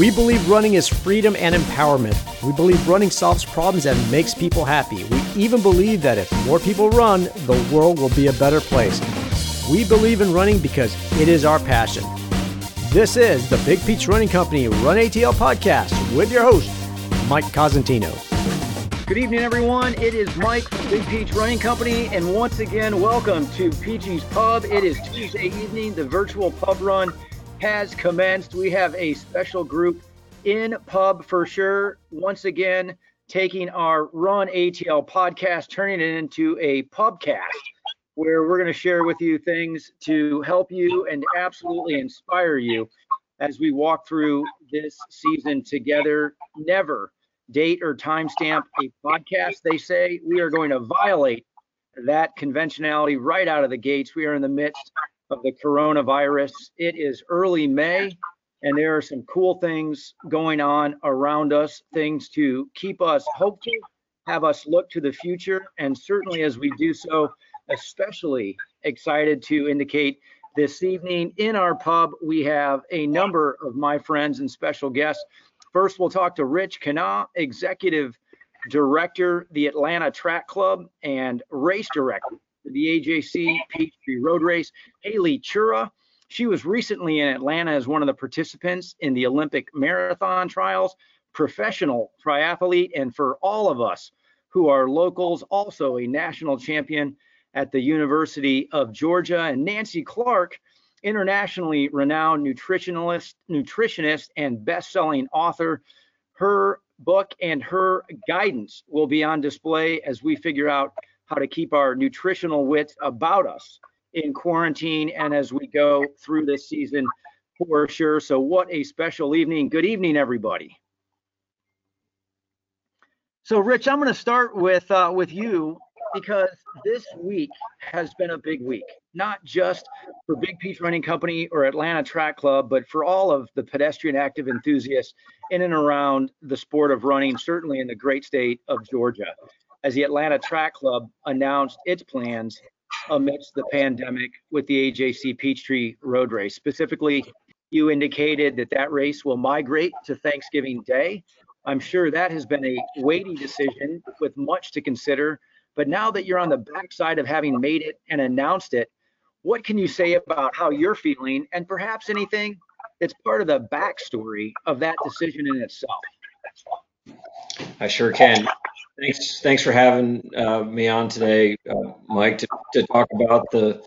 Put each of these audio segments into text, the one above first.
We believe running is freedom and empowerment. We believe running solves problems and makes people happy. We even believe that if more people run, the world will be a better place. We believe in running because it is our passion. This is the Big Peach Running Company Run ATL podcast with your host, Mike Cosentino. Good evening, everyone. It is Mike Big Peach Running Company, and once again, welcome to Peachy's Pub. It is Tuesday evening. The virtual pub run has commenced. We have a special group in pub for sure. Once again, taking our Run ATL podcast, turning it into a pubcast where we're going to share with you things to help you and absolutely inspire you as we walk through this season together. Never date or timestamp a podcast, they say. We are going to violate that conventionality right out of the gates. We are in the midst of the coronavirus. It is early May, and there are some cool things going on around us, things to keep us hopeful, have us look to the future, and certainly as we do so, especially excited to indicate this evening in our pub, we have a number of my friends and special guests. First, we'll talk to Rich Kenah, Executive Director, the Atlanta Track Club, and Race Director the AJC Peachtree Road Race. Haley Chura, she was recently in Atlanta as one of the participants in the Olympic marathon trials, professional triathlete, and for all of us who are locals, also a national champion at the University of Georgia. And Nancy Clark, internationally renowned nutritionalist, nutritionist, and best-selling author. Her book and her guidance will be on display as we figure out how to keep our nutritional wits about us in quarantine and as we go through this season for sure. So, what a special evening. Good evening, everybody. So, Rich, I'm going to start with uh, with you because this week has been a big week, not just for Big Peach Running Company or Atlanta Track Club, but for all of the pedestrian active enthusiasts in and around the sport of running, certainly in the great state of Georgia as the Atlanta Track Club announced its plans amidst the pandemic with the AJC Peachtree Road Race. Specifically, you indicated that that race will migrate to Thanksgiving Day. I'm sure that has been a weighty decision with much to consider. But now that you're on the backside of having made it and announced it, what can you say about how you're feeling and perhaps anything that's part of the backstory of that decision in itself? I sure can. Thanks, thanks for having uh, me on today, uh, Mike, to, to talk about the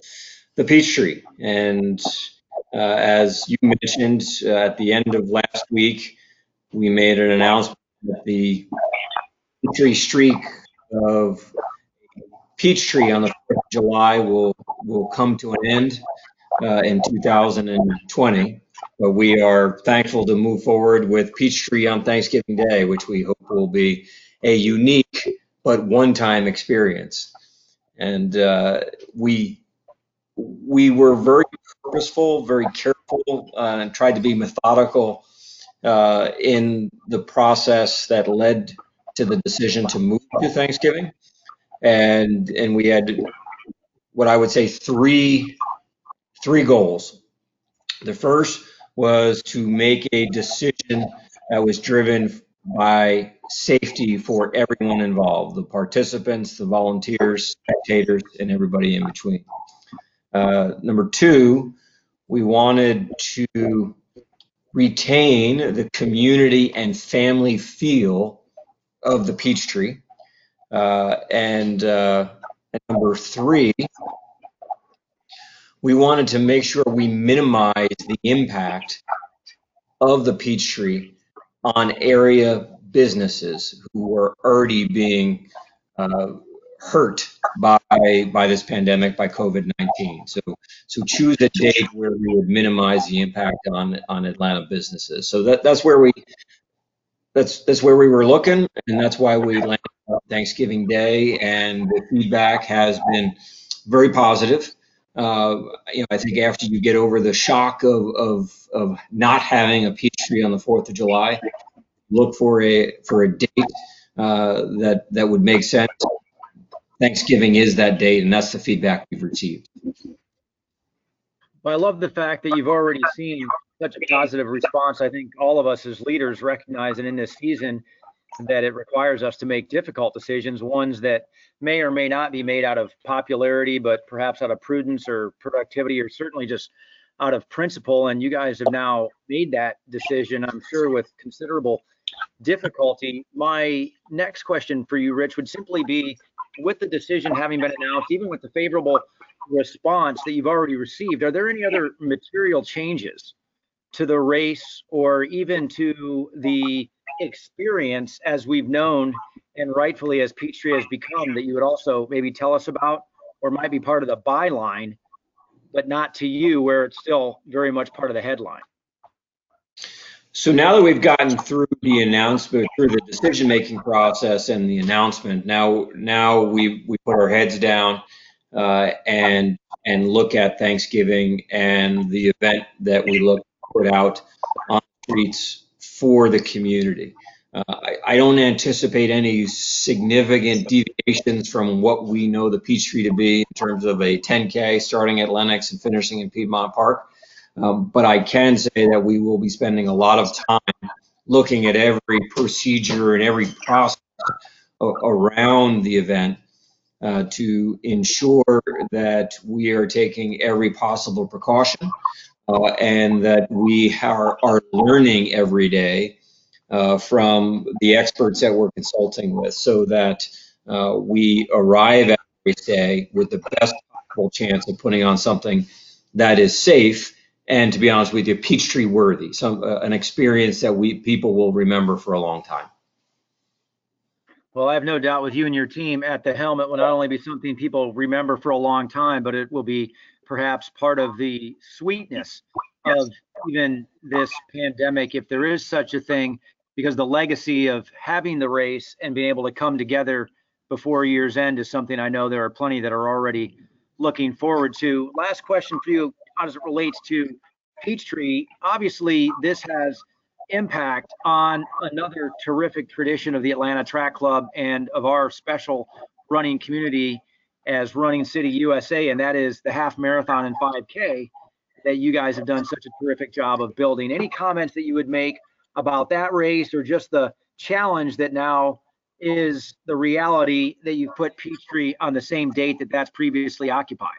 the Peachtree. And uh, as you mentioned uh, at the end of last week, we made an announcement that the Peachtree streak of peach tree on the 4th of July will will come to an end uh, in 2020. But we are thankful to move forward with Peachtree on Thanksgiving Day, which we hope will be a unique but one-time experience. And uh, we we were very purposeful, very careful, uh, and tried to be methodical uh, in the process that led to the decision to move to Thanksgiving. And and we had what I would say three three goals. The first was to make a decision that was driven by safety for everyone involved the participants, the volunteers, spectators, and everybody in between. Uh, number two, we wanted to retain the community and family feel of the Peachtree. Uh, and, uh, number three, we wanted to make sure we minimize the impact of the Peachtree on area businesses who were already being uh, hurt by by this pandemic by COVID-19. So so choose a date where we would minimize the impact on on Atlanta businesses. So that that's where we that's that's where we were looking, and that's why we landed Thanksgiving Day. And the feedback has been very positive. Uh, you know, I think after you get over the shock of, of, of not having a peach tree on the 4th of July, look for a for a date uh, that that would make sense. Thanksgiving is that date, and that's the feedback we've received. Well, I love the fact that you've already seen such a positive response. I think all of us as leaders recognize and in this season that it requires us to make difficult decisions, ones that may or may not be made out of popularity, but perhaps out of prudence or productivity, or certainly just out of principle. And you guys have now made that decision, I'm sure, with considerable difficulty. My next question for you, Rich, would simply be with the decision having been announced, even with the favorable response that you've already received, are there any other material changes to the race or even to the experience as we've known and rightfully as Peachtree has become that you would also maybe tell us about or might be part of the byline, but not to you where it's still very much part of the headline? So now that we've gotten through the announcement, through the decision-making process and the announcement, now now we we put our heads down uh, and and look at Thanksgiving and the event that we look put out on the streets for the community. Uh, I, I, don't anticipate any significant deviations from what we know the Peachtree to be in terms of a 10K starting at Lenox and finishing in Piedmont Park. Um, but I can say that we will be spending a lot of time looking at every procedure and every process around the event uh, to ensure that we are taking every possible precaution uh, and that we are, are learning every day uh, from the experts that we're consulting with so that uh, we arrive every day with the best possible chance of putting on something that is safe and to be honest with you, Peachtree worthy, some uh, an experience that we people will remember for a long time. Well, I have no doubt with you and your team at the helm, it will not only be something people remember for a long time, but it will be perhaps part of the sweetness of even this pandemic, if there is such a thing, because the legacy of having the race and being able to come together before year's end is something I know there are plenty that are already looking forward to. Last question for you as it relates to Peachtree. Obviously, this has impact on another terrific tradition of the Atlanta Track Club and of our special running community as Running City USA, and that is the half marathon and 5K that you guys have done such a terrific job of building. Any comments that you would make about that race or just the challenge that now is the reality that you've put Peachtree on the same date that that's previously occupied?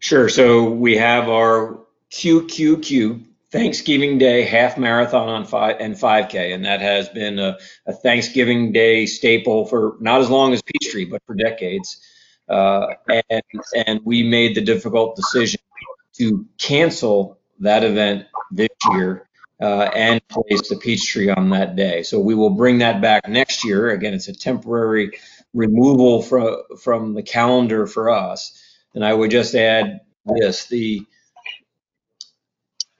Sure. So we have our QQQ Thanksgiving Day half marathon on five and 5K, and that has been a, a Thanksgiving Day staple for not as long as Peachtree, but for decades. Uh, and and we made the difficult decision to cancel that event this year uh, and place the Peachtree on that day. So we will bring that back next year. Again, it's a temporary removal from from the calendar for us. And I would just add this: the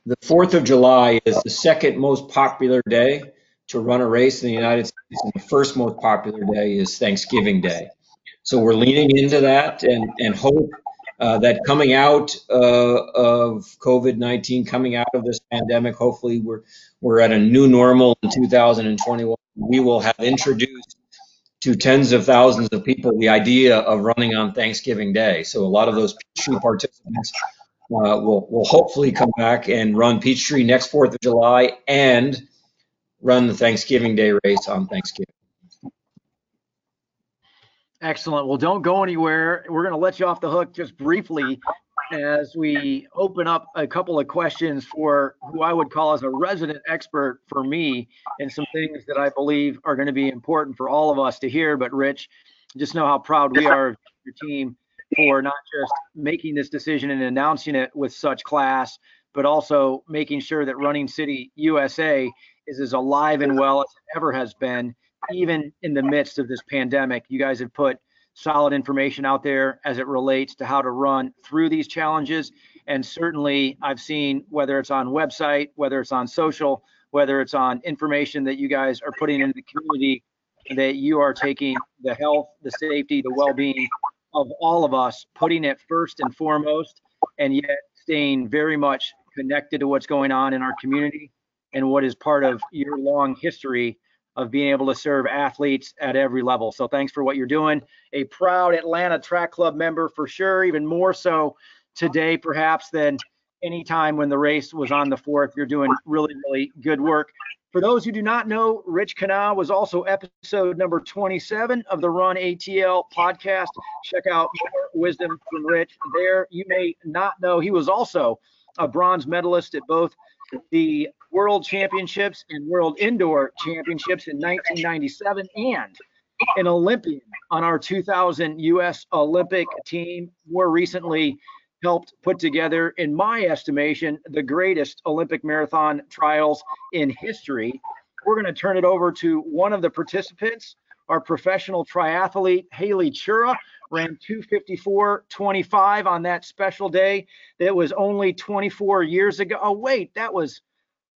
the Fourth of July is the second most popular day to run a race in the United States, and the first most popular day is Thanksgiving Day. So we're leaning into that and and hope uh, that coming out uh, of COVID-19, coming out of this pandemic, hopefully we're we're at a new normal in 2021. We will have introduced to tens of thousands of people the idea of running on Thanksgiving Day. So a lot of those Peachtree participants uh, will will hopefully come back and run Peachtree next Fourth of July and run the Thanksgiving Day race on Thanksgiving. Excellent. Well, don't go anywhere. We're going to let you off the hook just briefly as we open up a couple of questions for who I would call as a resident expert for me and some things that I believe are going to be important for all of us to hear. But Rich, just know how proud we are of your team for not just making this decision and announcing it with such class, but also making sure that Running City USA is as alive and well as it ever has been even in the midst of this pandemic, you guys have put solid information out there as it relates to how to run through these challenges. And certainly, I've seen whether it's on website, whether it's on social, whether it's on information that you guys are putting into the community, that you are taking the health, the safety, the well-being of all of us, putting it first and foremost, and yet staying very much connected to what's going on in our community and what is part of your long history of being able to serve athletes at every level. So thanks for what you're doing. A proud Atlanta Track Club member for sure, even more so today perhaps than any time when the race was on the fourth. You're doing really, really good work. For those who do not know, Rich Kenah was also episode number 27 of the Run ATL podcast. Check out more wisdom from Rich there. You may not know he was also a bronze medalist at both the World Championships and World Indoor Championships in 1997 and an Olympian on our 2000 U.S. Olympic team. More recently, helped put together, in my estimation, the greatest Olympic marathon trials in history. We're going to turn it over to one of the participants, our professional triathlete, Haley Chura, ran 254.25 on that special day. That was only 24 years ago. Oh, wait, that was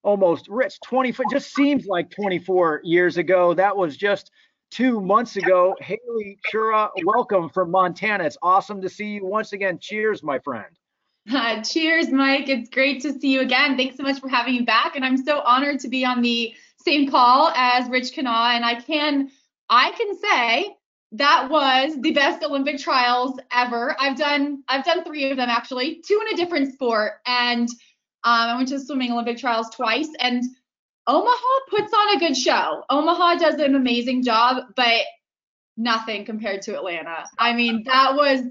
almost rich. 20, just seems like 24 years ago. That was just two months ago. Haley Chura, welcome from Montana. It's awesome to see you once again. Cheers, my friend. Uh, cheers, Mike. It's great to see you again. Thanks so much for having me back. And I'm so honored to be on the same call as Rich Kenah. And I can, I can say that was the best Olympic trials ever. I've done, I've done three of them actually, two in a different sport. And Um, I went to swimming Olympic trials twice. And Omaha puts on a good show. Omaha does an amazing job, but nothing compared to Atlanta. I mean, that was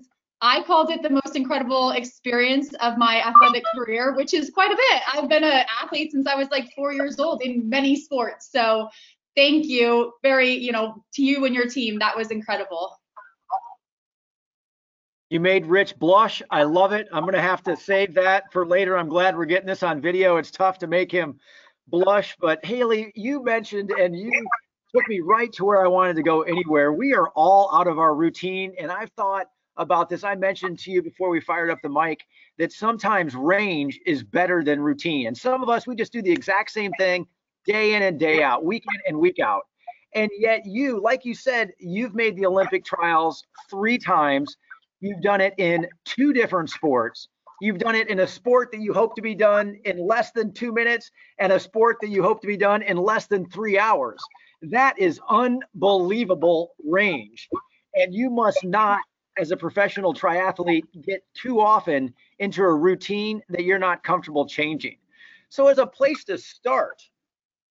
I called it the most incredible experience of my athletic career, which is quite a bit. I've been an athlete since I was like 4 years old in many sports. So, thank you very, you know, to you and your team. That was incredible. You made Rich blush. I love it. I'm going to have to save that for later. I'm glad we're getting this on video. It's tough to make him blush. But Haley, you mentioned and you took me right to where I wanted to go anywhere. We are all out of our routine. And I've thought about this. I mentioned to you before we fired up the mic that sometimes range is better than routine. And some of us, we just do the exact same thing day in and day out, week in and week out. And yet, you, like you said, you've made the Olympic trials three times. You've done it in two different sports. You've done it in a sport that you hope to be done in less than two minutes and a sport that you hope to be done in less than three hours. That is unbelievable range. And you must not, as a professional triathlete, get too often into a routine that you're not comfortable changing. So, as a place to start,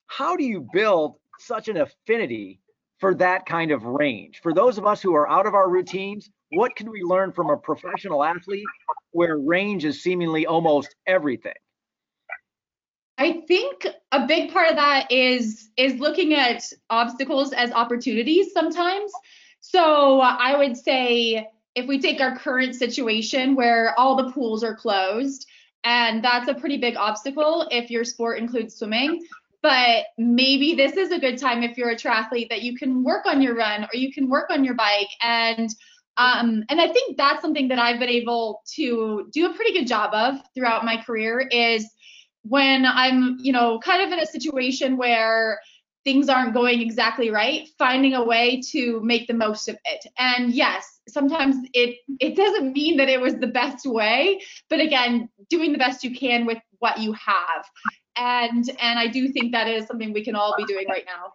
how do you build such an affinity for that kind of range? For those of us who are out of our routines, what can we learn from a professional athlete where range is seemingly almost everything? I think a big part of that is is looking at obstacles as opportunities sometimes. So I would say if we take our current situation where all the pools are closed, and that's a pretty big obstacle if your sport includes swimming. But maybe this is a good time if you're a triathlete that you can work on your run or you can work on your bike and um, and I think that's something that I've been able to do a pretty good job of throughout my career is when I'm, you know, kind of in a situation where things aren't going exactly right, finding a way to make the most of it. And yes, sometimes it it doesn't mean that it was the best way, but again, doing the best you can with what you have. And and I do think that is something we can all be doing right now.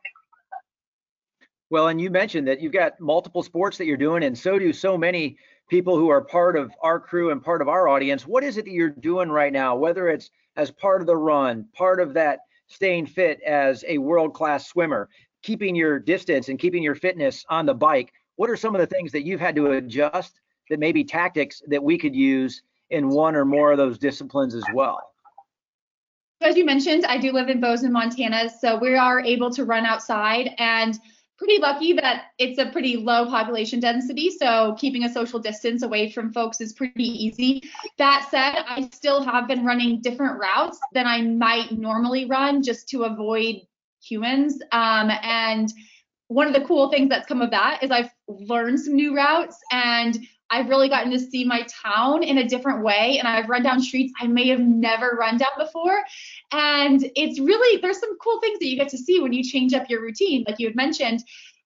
Well, and you mentioned that you've got multiple sports that you're doing, and so do so many people who are part of our crew and part of our audience. What is it that you're doing right now, whether it's as part of the run, part of that staying fit as a world class swimmer, keeping your distance and keeping your fitness on the bike? What are some of the things that you've had to adjust that maybe tactics that we could use in one or more of those disciplines as well? As you mentioned, I do live in Bozeman, Montana, so we are able to run outside and pretty lucky that it's a pretty low population density, so keeping a social distance away from folks is pretty easy. That said, I still have been running different routes than I might normally run just to avoid humans. Um, and one of the cool things that's come of that is I've learned some new routes and I've really gotten to see my town in a different way and I've run down streets I may have never run down before. And it's really, there's some cool things that you get to see when you change up your routine, like you had mentioned.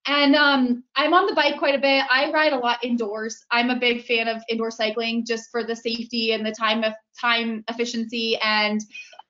And um, I'm on the bike quite a bit. I ride a lot indoors. I'm a big fan of indoor cycling just for the safety and the time of time efficiency. And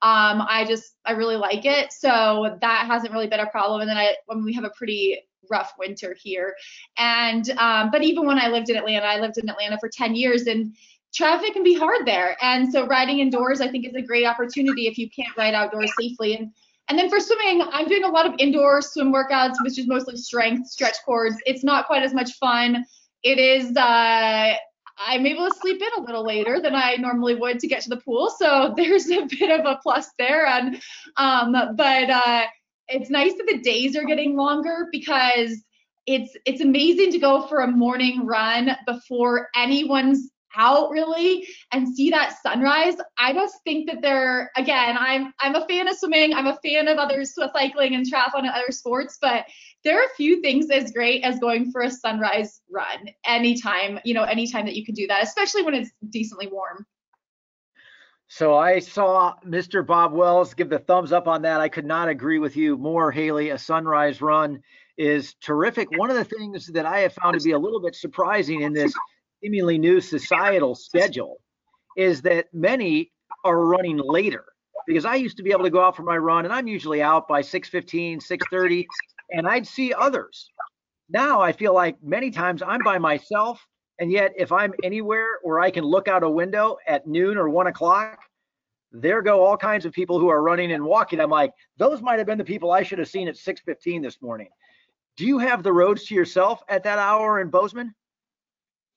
um, I just, I really like it. So that hasn't really been a problem. And then I, when we have a pretty rough winter here. And um, but even when I lived in Atlanta, I lived in Atlanta for 10 years, and traffic can be hard there. And so riding indoors, I think, is a great opportunity if you can't ride outdoors safely. And and then for swimming, I'm doing a lot of indoor swim workouts, which is mostly strength, stretch cords. It's not quite as much fun. It is. Uh, I'm able to sleep in a little later than I normally would to get to the pool, so there's a bit of a plus there. And um, but uh, it's nice that the days are getting longer because it's it's amazing to go for a morning run before anyone's out really and see that sunrise. I just think that they're again i'm i'm a fan of swimming. I'm a fan of other cycling and triathlon and other sports but there are a few things as great as going for a sunrise run anytime you know anytime that you can do that especially when it's decently warm so I saw Mr. Bob Wells give the thumbs up on that. I could not agree with you more, Haley. A sunrise run is terrific. One of the things that I have found to be a little bit surprising in this seemingly new societal schedule is that many are running later because I used to be able to go out for my run and I'm usually out by 6:15, 6:30 and I'd see others. Now I feel like many times I'm by myself and yet, if I'm anywhere where I can look out a window at noon or one o'clock, there go all kinds of people who are running and walking. I'm like, those might have been the people I should have seen at 6:15 this morning. Do you have the roads to yourself at that hour in Bozeman?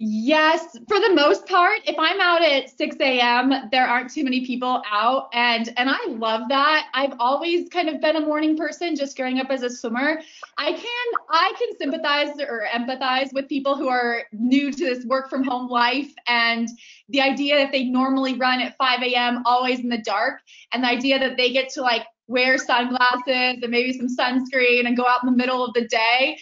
Yes, for the most part, if I'm out at 6 a.m., there aren't too many people out, and and I love that. I've always kind of been a morning person, just growing up as a swimmer. I can I can sympathize or empathize with people who are new to this work from home life, and the idea that they normally run at 5 a.m. always in the dark, and the idea that they get to like wear sunglasses and maybe some sunscreen and go out in the middle of the day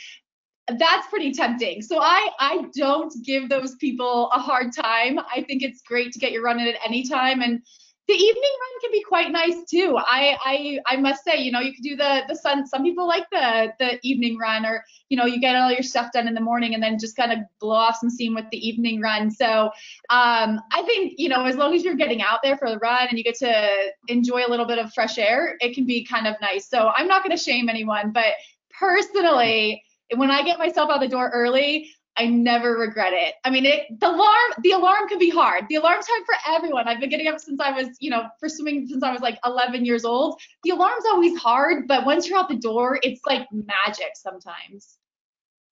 that's pretty tempting. So I I don't give those people a hard time. I think it's great to get your run in at any time and the evening run can be quite nice too. I I I must say, you know, you could do the the sun. Some people like the the evening run, or you know, you get all your stuff done in the morning and then just kind of blow off some steam with the evening run. So um, I think you know, as long as you're getting out there for the run and you get to enjoy a little bit of fresh air, it can be kind of nice. So I'm not going to shame anyone, but personally when I get myself out the door early, I never regret it. I mean, it the alarm the alarm can be hard. The alarm's hard for everyone. I've been getting up since I was, you know, for swimming since I was like 11 years old. The alarm's always hard, but once you're out the door, it's like magic sometimes.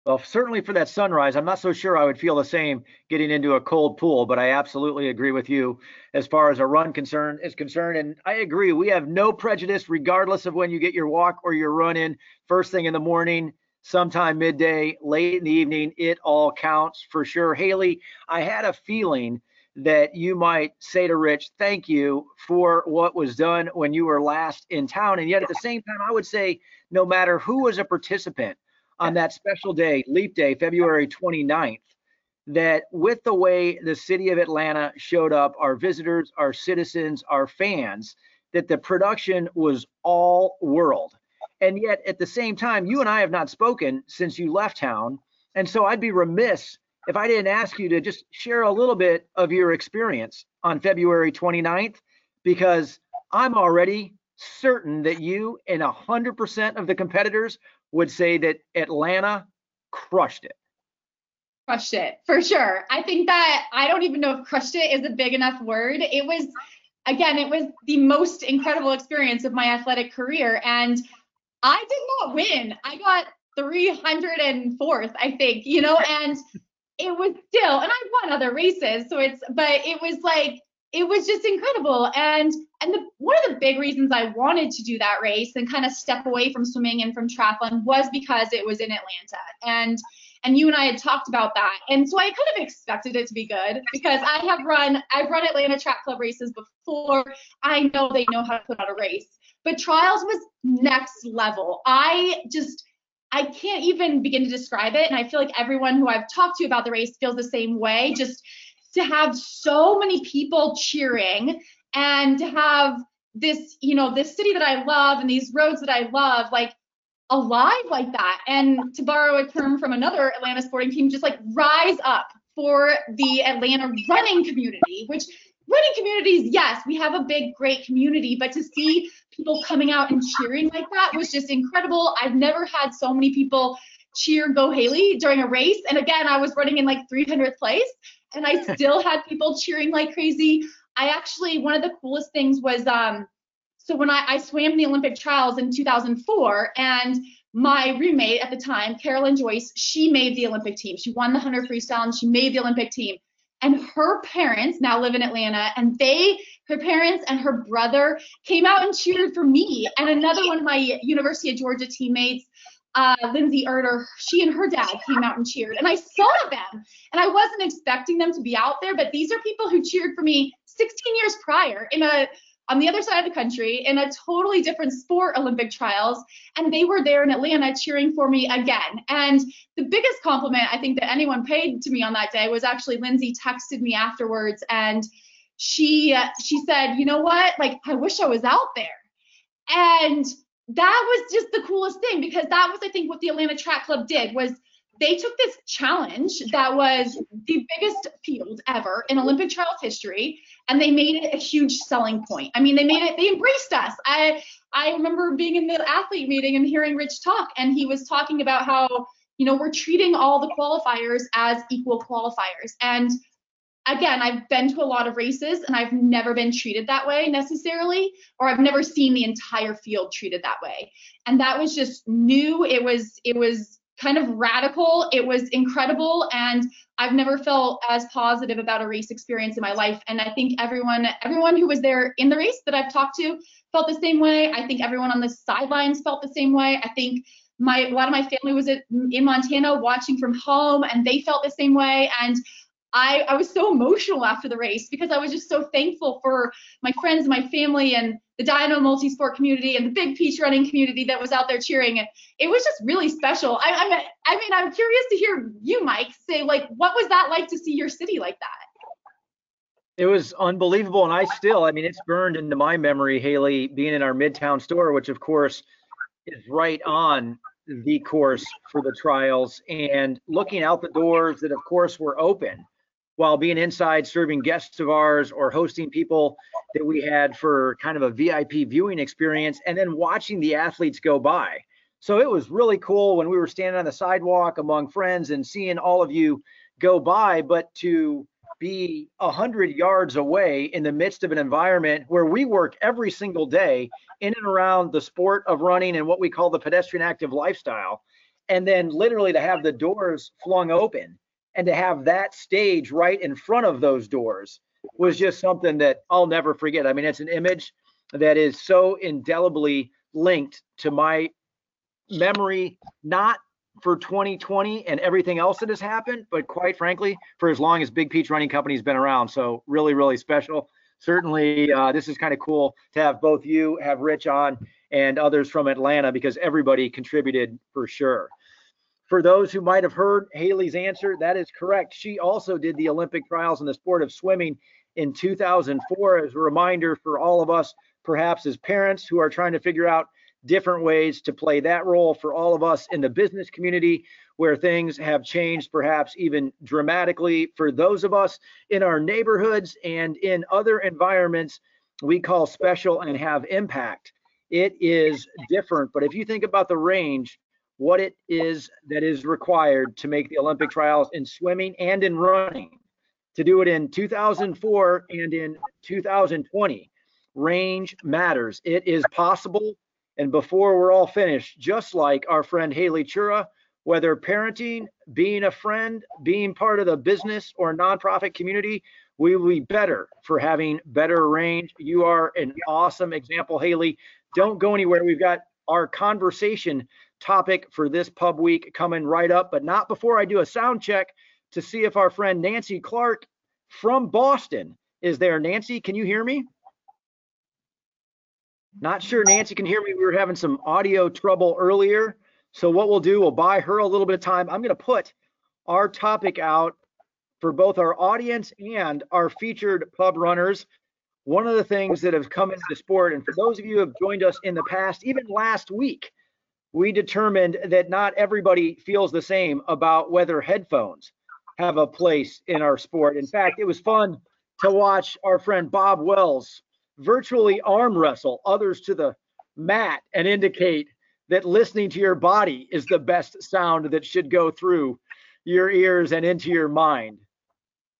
Well, certainly for that sunrise, I'm not so sure I would feel the same getting into a cold pool, but I absolutely agree with you as far as a run concern is concerned. And I agree, we have no prejudice regardless of when you get your walk or your run in first thing in the morning sometime midday, late in the evening, it all counts for sure. Haley, I had a feeling that you might say to Rich, thank you for what was done when you were last in town. And yet at the same time, I would say no matter who was a participant on that special day, Leap Day, February 29th, that with the way the city of Atlanta showed up, our visitors, our citizens, our fans, that the production was all world. And yet, at the same time, you and I have not spoken since you left town. And so I'd be remiss if I didn't ask you to just share a little bit of your experience on February 29th, because I'm already certain that you and 100% of the competitors would say that Atlanta crushed it. Crushed it for sure. I think that I don't even know if crushed it is a big enough word. It was, again, it was the most incredible experience of my athletic career. And I did not win. I got 304th, I think, you know, and it was still, and I won other races. So it's, but it was like, it was just incredible. And, and the, one of the big reasons I wanted to do that race and kind of step away from swimming and from triathlon was because it was in Atlanta. And, and you and I had talked about that. And so I kind of expected it to be good because I have run, I've run Atlanta Track Club races before. I know they know how to put on a race. But trials was next level. I just I can't even begin to describe it. And I feel like everyone who I've talked to about the race feels the same way. Just to have so many people cheering and to have this, you know, this city that I love and these roads that I love, like alive like that. And to borrow a term from another Atlanta sporting team, just like rise up for the Atlanta running community, which running communities, yes, we have a big, great community, but to see people coming out and cheering like that was just incredible. I've never had so many people cheer Go Haley during a race. And again, I was running in like 300th place. and I still had people cheering like crazy. I actually, one of the coolest things was, um, so when I, I swam the Olympic trials in 2004, and my roommate at the time, Kara Lynn Joyce, she made the Olympic team. She won the 100 freestyle and she made the Olympic team. And her parents now live in Atlanta, and they, her parents and her brother came out and cheered for me and another one of my University of Georgia teammates uh, Lindsay Erder, she and her dad came out and cheered. And I saw them and I wasn't expecting them to be out there, but these are people who cheered for me 16 years prior in a on the other side of the country in a totally different sport Olympic trials. And they were there in Atlanta cheering for me again. And the biggest compliment I think that anyone paid to me on that day was actually Lindsay texted me afterwards and she uh, she said, you know what? Like, I wish I was out there. And that was just the coolest thing because that was i think what the atlanta track club did was they took this challenge that was the biggest field ever in olympic trials history and they made it a huge selling point i mean they made it they embraced us i i remember being in the athlete meeting and hearing rich talk and he was talking about how you know we're treating all the qualifiers as equal qualifiers and again, I've been to a lot of races and I've never been treated that way necessarily, or I've never seen the entire field treated that way. And that was just new. It was, it was kind of radical. It was incredible. And I've never felt as positive about a race experience in my life. And I think everyone, everyone who was there in the race that I've talked to felt the same way. I think everyone on the sidelines felt the same way. I think my a lot of my family was in Montana watching from home and they felt the same way. And I, I was so emotional after the race because I was just so thankful for my friends and my family and the Dynamo multi-sport community and the big peach running community that was out there cheering. And it was just really special. I, I, mean, I mean, I'm curious to hear you, Mike, say like, what was that like to see your city like that? It was unbelievable. And I still, I mean, it's burned into my memory, Haley, being in our Midtown store, which of course is right on the course for the trials and looking out the doors that of course were open while being inside serving guests of ours or hosting people that we had for kind of a VIP viewing experience and then watching the athletes go by. So it was really cool when we were standing on the sidewalk among friends and seeing all of you go by, but to be a hundred yards away in the midst of an environment where we work every single day in and around the sport of running and what we call the pedestrian active lifestyle, and then literally to have the doors flung open and to have that stage right in front of those doors was just something that I'll never forget. I mean, it's an image that is so indelibly linked to my memory, not for 2020 and everything else that has happened, but quite frankly, for as long as Big Peach Running Company has been around. So really, really special. Certainly, uh, this is kind of cool to have both you, have Rich on, and others from Atlanta because everybody contributed for sure. For those who might have heard Haley's answer, that is correct. She also did the Olympic trials in the sport of swimming in 2004 as a reminder for all of us, perhaps as parents who are trying to figure out different ways to play that role for all of us in the business community where things have changed perhaps even dramatically for those of us in our neighborhoods and in other environments we call special and have impact. It is different, but if you think about the range, what it is that is required to make the Olympic trials in swimming and in running. To do it in 2004 and in 2020, range matters. It is possible. And before we're all finished, just like our friend Haley Chura, whether parenting, being a friend, being part of the business or nonprofit community, we will be better for having better range. You are an awesome example, Haley. Don't go anywhere. We've got our conversation topic for this pub week coming right up, but not before I do a sound check to see if our friend Nancy Clark from Boston is there. Nancy, can you hear me? Not sure Nancy can hear me. We were having some audio trouble earlier. So what we'll do, we'll buy her a little bit of time. I'm going to put our topic out for both our audience and our featured pub runners. One of the things that have come into the sport, and for those of you who have joined us in the past, even last week, we determined that not everybody feels the same about whether headphones have a place in our sport. In fact, it was fun to watch our friend Bob Wells virtually arm wrestle others to the mat and indicate that listening to your body is the best sound that should go through your ears and into your mind.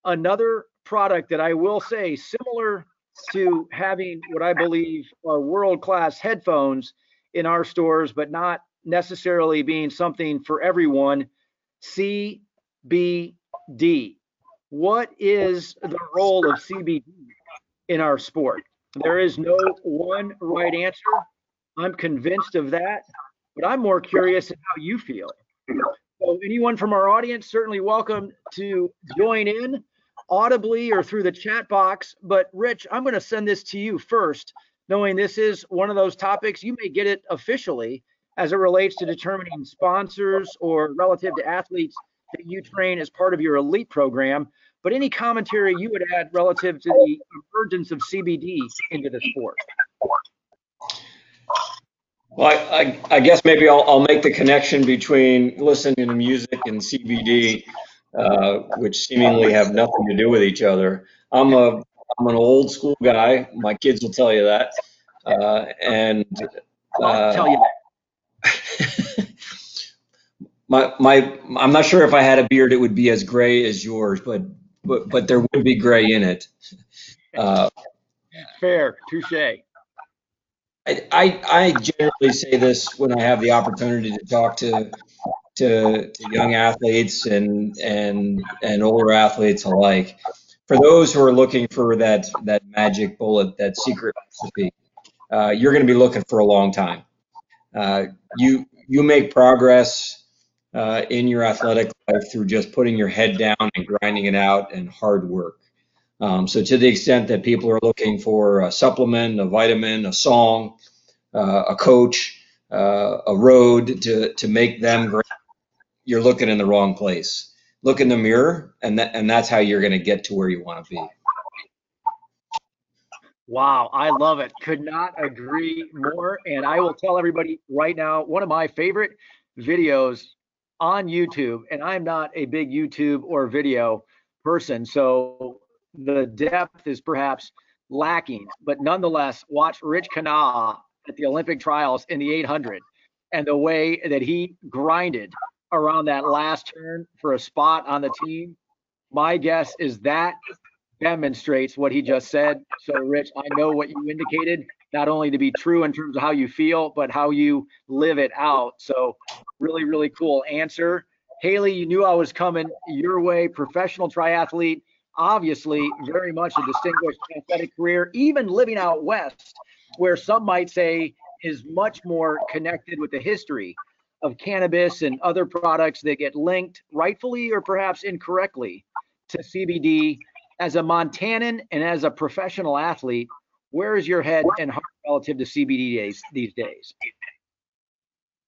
another product that I will say similar to having what I believe are world-class headphones in our stores, but not necessarily being something for everyone. CBD. What is the role of CBD in our sport? There is no one right answer. I'm convinced of that, but I'm more curious how you feel. So anyone from our audience, certainly welcome to join in audibly or through the chat box. But Rich, I'm going to send this to you first, knowing this is one of those topics. You may get it officially as it relates to determining sponsors or relative to athletes that you train as part of your elite program. But any commentary you would add relative to the emergence of CBD into the sport? Well, I, I, I guess maybe I'll, I'll make the connection between listening to music and CBD, uh, which seemingly have nothing to do with each other. I'm a I'm an old school guy. My kids will tell you that, uh, and I'll tell you that. my my I'm not sure if I had a beard it would be as gray as yours, but but but there would be gray in it. Uh, Fair, touche. I, I I generally say this when I have the opportunity to talk to to, to young athletes and and and older athletes alike. For those who are looking for that that magic bullet, that secret recipe, uh, you're going to be looking for a long time. Uh, you you make progress uh, in your athletic life through just putting your head down and grinding it out and hard work. Um, so to the extent that people are looking for a supplement, a vitamin, a song, uh, a coach, uh, a road to to make them great, you're looking in the wrong place. Look in the mirror, and that and that's how you're going to get to where you want to be. Wow, I love it. Could not agree more. And I will tell everybody right now, one of my favorite videos on YouTube, and I'm not a big YouTube or video person, so the depth is perhaps lacking, but nonetheless, watch Rich Kenah at the Olympic trials in the 800 and the way that he grinded around that last turn for a spot on the team. My guess is that demonstrates what he just said. So, Rich, I know what you indicated, not only to be true in terms of how you feel, but how you live it out. So, really, really cool answer. Haley, you knew I was coming your way, professional triathlete, obviously very much a distinguished athletic career, even living out west, where some might say is much more connected with the history of cannabis and other products that get linked, rightfully or perhaps incorrectly, to CBD. As a Montanan and as a professional athlete, where is your head and heart relative to CBD days these days?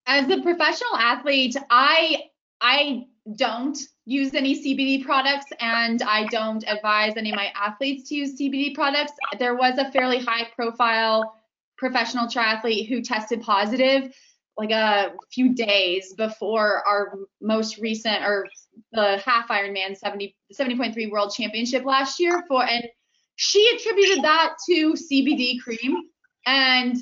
As a professional athlete, I I don't use any CBD products and I don't advise any of my athletes to use CBD products. There was a fairly high profile professional triathlete who tested positive like a few days before our most recent or the half Ironman 70 70.3 World Championship last year for and she attributed that to CBD cream and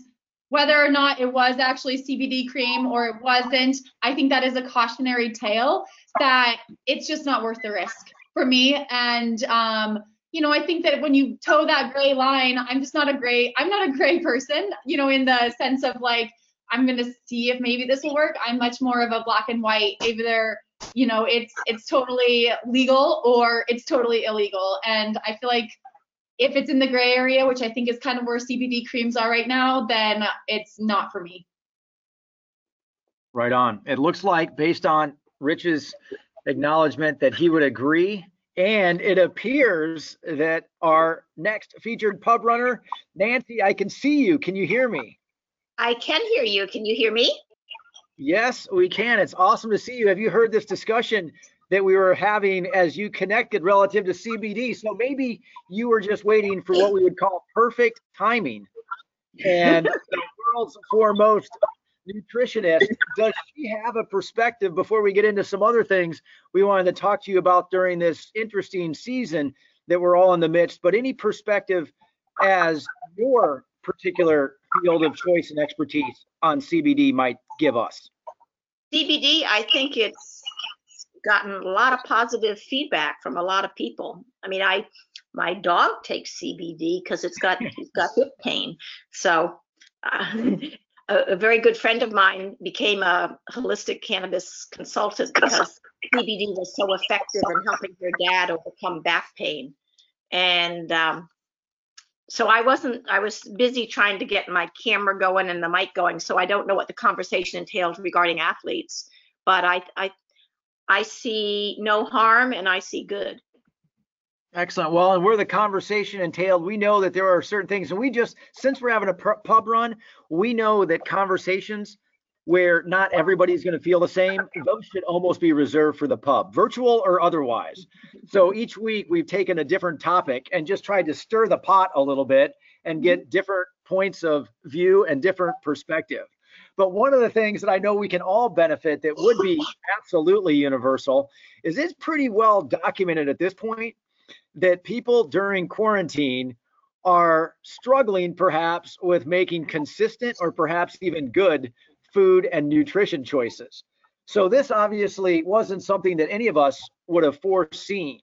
whether or not it was actually CBD cream or it wasn't, I think that is a cautionary tale that it's just not worth the risk for me. And um, you know, I think that when you toe that gray line, I'm just not a gray, I'm not a gray person, you know, in the sense of like, I'm gonna see if maybe this will work. I'm much more of a black and white. Either, you know, it's it's totally legal or it's totally illegal. And I feel like if it's in the gray area, which I think is kind of where CBD creams are right now, then it's not for me. Right on. It looks like, based on Rich's acknowledgement, that he would agree. And it appears that our next featured pub runner, Nancy, I can see you. Can you hear me? I can hear you. Can you hear me? Yes, we can. It's awesome to see you. Have you heard this discussion that we were having as you connected relative to CBD? So maybe you were just waiting for what we would call perfect timing. And the world's foremost nutritionist, does she have a perspective before we get into some other things we wanted to talk to you about during this interesting season that we're all in the midst? But any perspective as your particular field of choice and expertise on CBD might give us? CBD, I think it's gotten a lot of positive feedback from a lot of people. I mean, I my dog takes CBD because it's got it's got hip pain. So uh, a, a very good friend of mine became a holistic cannabis consultant because CBD was so effective in helping her dad overcome back pain. And um, so I wasn't, I was busy trying to get my camera going and the mic going. So I don't know what the conversation entailed regarding athletes, but I, I, I see no harm and I see good. Excellent. Well, and where the conversation entailed, we know that there are certain things, and we just, since we're having a pub run, we know that conversations where not everybody's going to feel the same, those should almost be reserved for the pub, virtual or otherwise. So each week we've taken a different topic and just tried to stir the pot a little bit and get mm-hmm. different points of view and different perspective. But one of the things that I know we can all benefit that would be absolutely universal is it's pretty well documented at this point that people during quarantine are struggling perhaps with making consistent or perhaps even good food and nutrition choices. So this obviously wasn't something that any of us would have foreseen.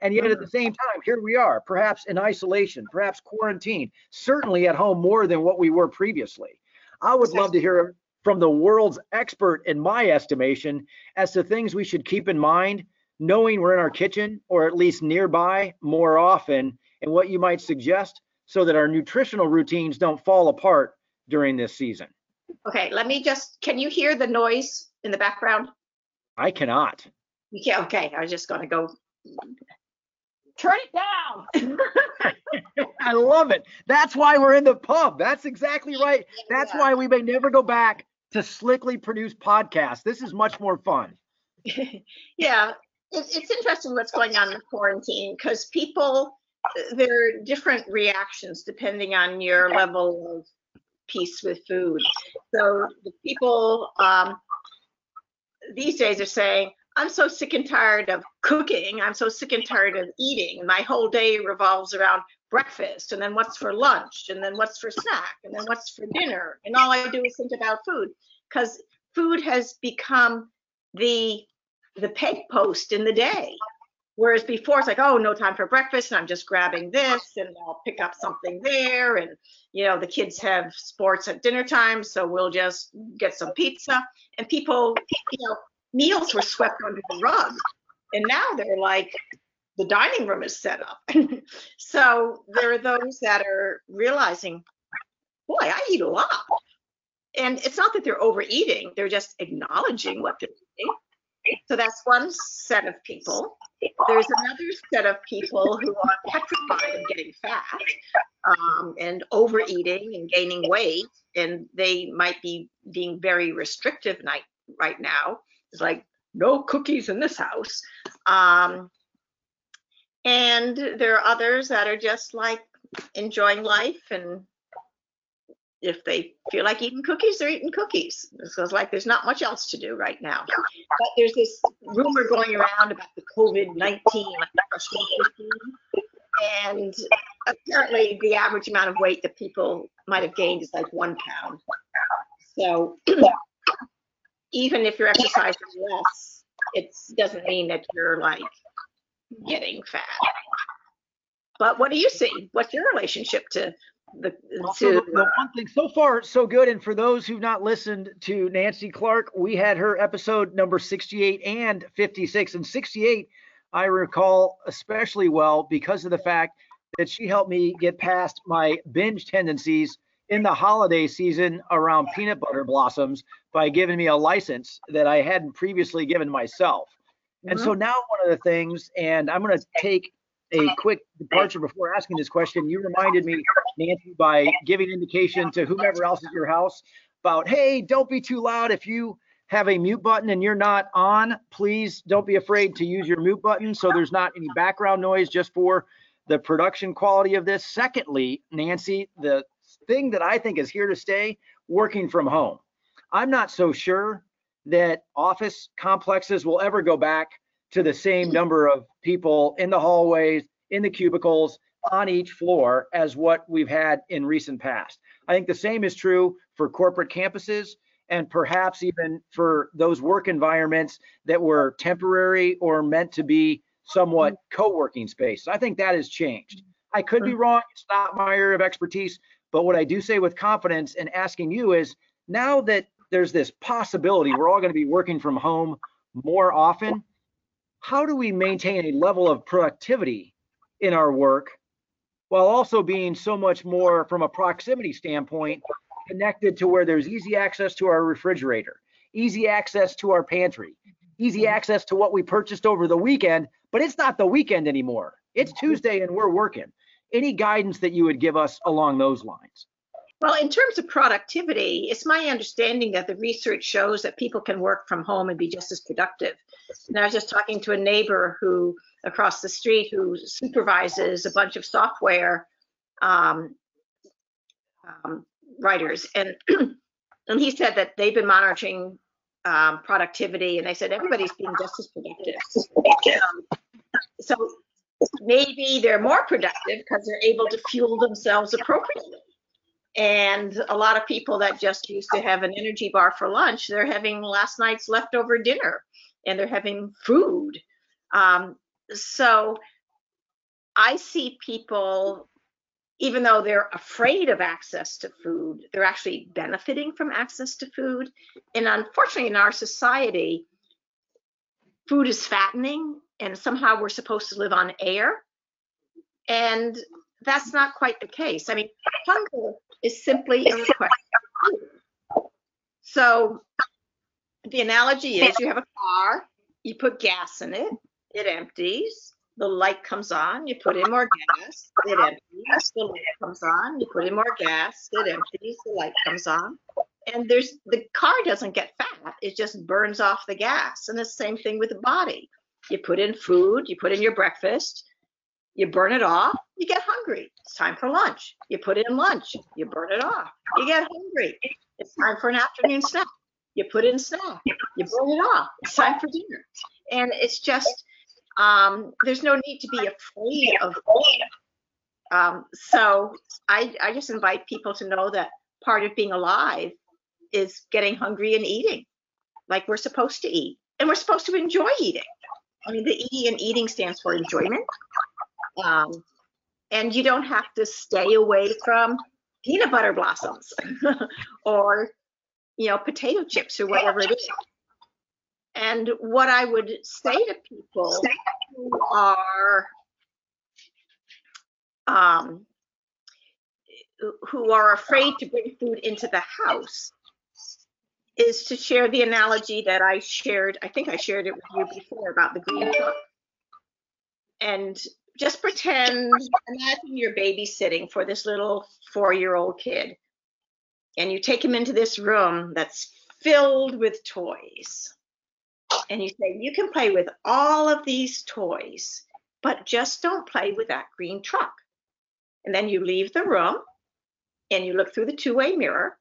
And yet at the same time, here we are, perhaps in isolation, perhaps quarantine, certainly at home more than what we were previously. I would love to hear from the world's expert, in my estimation, as to things we should keep in mind, knowing we're in our kitchen or at least nearby more often, and what you might suggest so that our nutritional routines don't fall apart during this season. Okay, let me just, can you hear the noise in the background? I cannot. Yeah, okay, I was just gonna go. Turn it down. I love it. That's why we're in the pub. That's exactly right. That's Yeah. why we may never go back to slickly produced podcasts. This is much more fun. Yeah, it, it's interesting what's going on in quarantine because people, uh, there are different reactions depending on your level of peace with food. So the people um, these days are saying, I'm so sick and tired of cooking. I'm so sick and tired of eating. My whole day revolves around breakfast and then what's for lunch and then what's for snack and then what's for dinner. And all I do is think about food because food has become the the peg post in the day. Whereas before it's like, oh, no time for breakfast, and I'm just grabbing this, and I'll pick up something there, and you know the kids have sports at dinner time, so we'll just get some pizza. And people, you know, meals were swept under the rug, and now they're like, the dining room is set up. so there are those that are realizing, boy, I eat a lot. And it's not that they're overeating, they're just acknowledging what they're eating. So that's one set of people. There's another set of people who are petrified of getting fat um, and overeating and gaining weight, and they might be being very restrictive night, right now. It's like no cookies in this house. Um, and there are others that are just like enjoying life and if they feel like eating cookies, they're eating cookies. Feels like there's not much else to do right now. But there's this rumor going around about the COVID 19, like freshman 15. And apparently, the average amount of weight that people might have gained is like one pound. So even if you're exercising less, it doesn't mean that you're like getting fat. But what do you see? What's your relationship to the So to the, the one thing so far so good and for those who've not listened to nancy clark we had her episode number 68 and 56 and 68 i recall especially well because of the fact that she helped me get past my binge tendencies in the holiday season around peanut butter blossoms by giving me a license that i hadn't previously given myself. And so mm-hmm. now one of the things and i'm going to take a quick departure before asking this question. You reminded me, Nancy, by giving indication to whomever else is your house about, hey, don't be too loud. If you have a mute button and you're not on, please don't be afraid to use your mute button so there's not any background noise just for the production quality of this. Secondly, Nancy, the thing that I think is here to stay, working from home. I'm not so sure that office complexes will ever go back to the same number of people in the hallways, in the cubicles, on each floor as what we've had in recent past. I think the same is true for corporate campuses and perhaps even for those work environments that were temporary or meant to be somewhat mm-hmm. co-working space. I think that has changed. I could be mm-hmm. wrong. It's not my area of expertise. But what I do say with confidence and asking you is now that there's this possibility we're all going to be working from home more often, how do we maintain a level of productivity in our work while also being so much more from a proximity standpoint connected to where there's easy access to our refrigerator, easy access to our pantry, easy mm-hmm. access to what we purchased over the weekend, but it's not the weekend anymore. It's mm-hmm. Tuesday and we're working. Any guidance that you would give us along those lines? Well, in terms of productivity, it's my understanding that the research shows that people can work from home and be just as productive. And I was just talking to a neighbor who across the street who supervises a bunch of software um, um, writers, and and he said that they've been monitoring um, productivity, and they said everybody's being just as productive. Um, so maybe they're more productive because they're able to fuel themselves appropriately. And a lot of people that just used to have an energy bar for lunch, they're having last night's leftover dinner and they're having food. Um, so I see people, even though they're afraid of access to food, they're actually benefiting from access to food. And unfortunately, in our society, food is fattening and somehow we're supposed to live on air. And that's not quite the case. I mean, hunger is simply a request. So the analogy is you have a car, you put gas in it, it empties, the light comes on, you put in more gas, it empties, the light comes on, you put in more gas, it empties, the light comes on. And there's the car doesn't get fat, it just burns off the gas. And the same thing with the body. You put in food, you put in your breakfast, you burn it off, you get hungry. It's time for lunch. You put in lunch, you burn it off, you get hungry. It's time for an afternoon snack. You put in snack, you burn it off. It's time for dinner. And it's just, um, there's no need to be afraid of um, so I, I just invite people to know that part of being alive is getting hungry and eating like we're supposed to eat. And we're supposed to enjoy eating. I mean, the E in eating stands for enjoyment. Um, and you don't have to stay away from peanut butter blossoms or, you know, potato chips or whatever it is. And what I would say to people who are um, who are afraid to bring food into the house is to share the analogy that I shared. I think I shared it with you before about the green truck. And just pretend, imagine you're babysitting for this little four year old kid. And you take him into this room that's filled with toys. And you say, You can play with all of these toys, but just don't play with that green truck. And then you leave the room and you look through the two way mirror.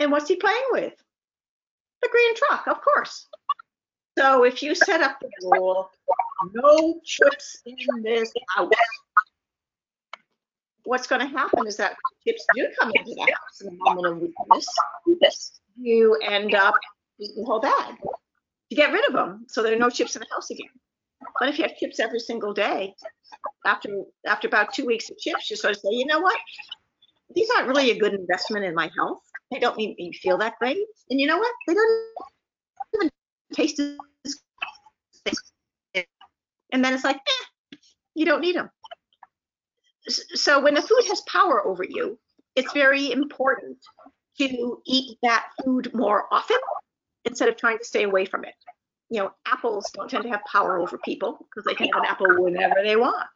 And what's he playing with? The green truck, of course. So if you set up the rule, no chips in this house, what's going to happen is that chips do come into the house in a moment of weakness. You end up eating the whole bag to get rid of them, so there are no chips in the house again. But if you have chips every single day, after after about two weeks of chips, you sort of say, you know what? These aren't really a good investment in my health. They don't make me feel that great. And you know what? They don't taste as and then it's like, eh, you don't need them. So when the food has power over you, it's very important to eat that food more often instead of trying to stay away from it. You know, apples don't tend to have power over people because they can have an apple whenever they want.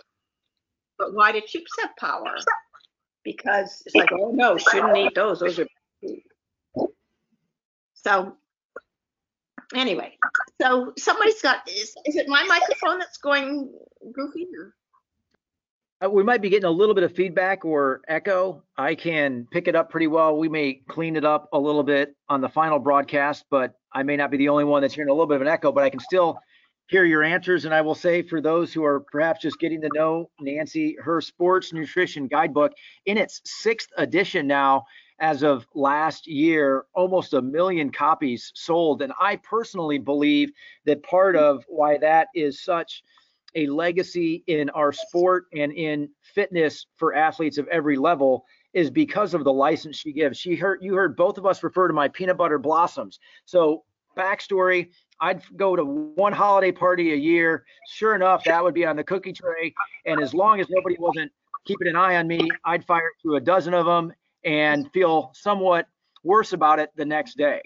But why do chips have power? Because it's like, oh no, shouldn't eat those. Those are so anyway, so somebody's got, is, is it my microphone that's going goofy? Uh, we might be getting a little bit of feedback or echo. I can pick it up pretty well. We may clean it up a little bit on the final broadcast, but I may not be the only one that's hearing a little bit of an echo, but I can still hear your answers. And I will say for those who are perhaps just getting to know Nancy, her sports nutrition guidebook in its sixth edition now, as of last year, almost a million copies sold. And I personally believe that part hmm. of why that is such a legacy in our sport and in fitness for athletes of every level is because of the license she gives. She heard you heard both of us refer to my peanut butter blossoms. So backstory, I'd go to one holiday party a year. Sure enough, that would be on the cookie tray. And as long as nobody wasn't keeping an eye on me, I'd fire through a dozen of them and feel somewhat worse about it the next day.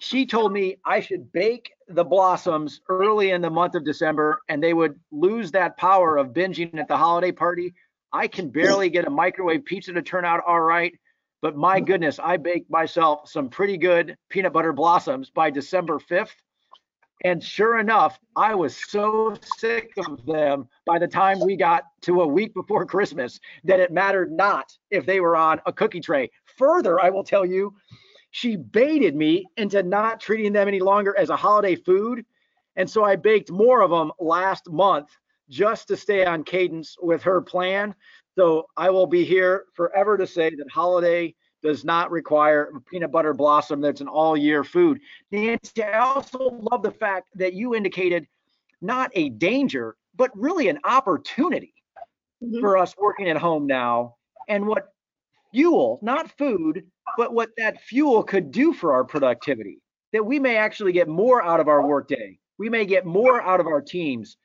She told me I should bake the blossoms early in the month of December and they would lose that power of binging at the holiday party. I can barely get a microwave pizza to turn out all right, but my goodness, I baked myself some pretty good peanut butter blossoms by December 5th. And sure enough, I was so sick of them by the time we got to a week before Christmas that it mattered not if they were on a cookie tray. Further, I will tell you, she baited me into not treating them any longer as a holiday food. And so I baked more of them last month just to stay on cadence with her plan. So I will be here forever to say that holiday does not require peanut butter blossom that's an all year food. Nancy, I also love the fact that you indicated not a danger, but really an opportunity mm-hmm. for us working at home now and what fuel, not food, but what that fuel could do for our productivity. That we may actually get more out of our workday. We may get more out of our teams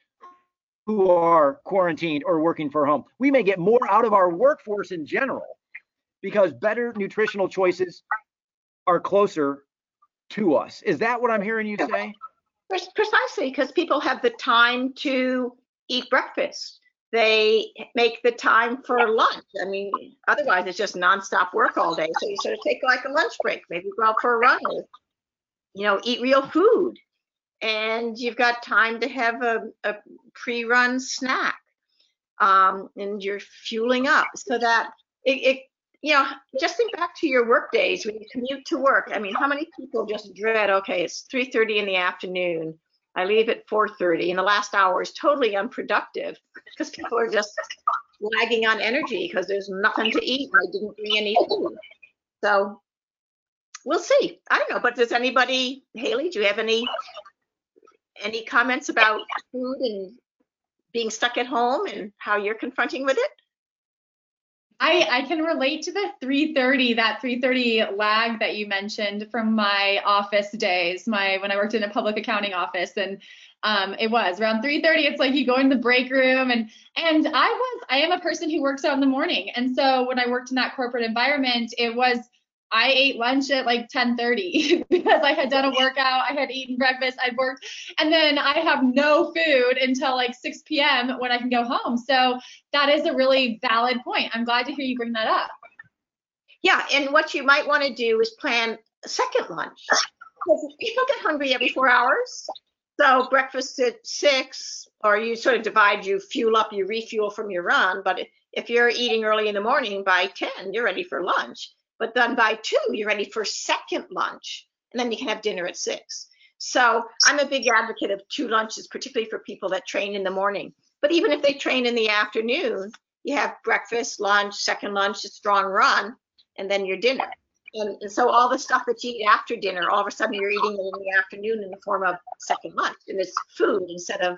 who are quarantined or working for home. We may get more out of our workforce in general because better nutritional choices are closer to us. Is that what I'm hearing you say? Precisely, because people have the time to eat breakfast. They make the time for lunch. I mean, otherwise it's just nonstop work all day. So you sort of take like a lunch break, maybe go out for a run, or, you know, eat real food. And you've got time to have a, a pre-run snack. Um, and you're fueling up so that it, it you know, just think back to your work days when you commute to work. I mean, how many people just dread, okay, it's 3.30 in the afternoon. I leave at 4.30 and the last hour is totally unproductive because people are just lagging on energy because there's nothing to eat I didn't bring any food. So we'll see. I don't know, but does anybody, Haley, do you have any any comments about food and being stuck at home and how you're confronting with it? I, I can relate to the 330, that 330 lag that you mentioned from my office days, my when I worked in a public accounting office. And um, it was around 3:30. It's like you go in the break room, and and I was I am a person who works out in the morning, and so when I worked in that corporate environment, it was I ate lunch at like 10:30 because I had done a workout, I had eaten breakfast, I'd worked, and then I have no food until like 6 p.m. when I can go home. So that is a really valid point. I'm glad to hear you bring that up. Yeah, and what you might want to do is plan a second lunch. Because people get hungry every four hours. So breakfast at six, or you sort of divide, you fuel up, you refuel from your run. But if you're eating early in the morning, by 10, you're ready for lunch. But then by two, you're ready for second lunch, and then you can have dinner at six. So I'm a big advocate of two lunches, particularly for people that train in the morning. But even if they train in the afternoon, you have breakfast, lunch, second lunch, a strong run, and then your dinner. And, and, so all the stuff that you eat after dinner, all of a sudden you're eating it in the afternoon in the form of second lunch, and it's food instead of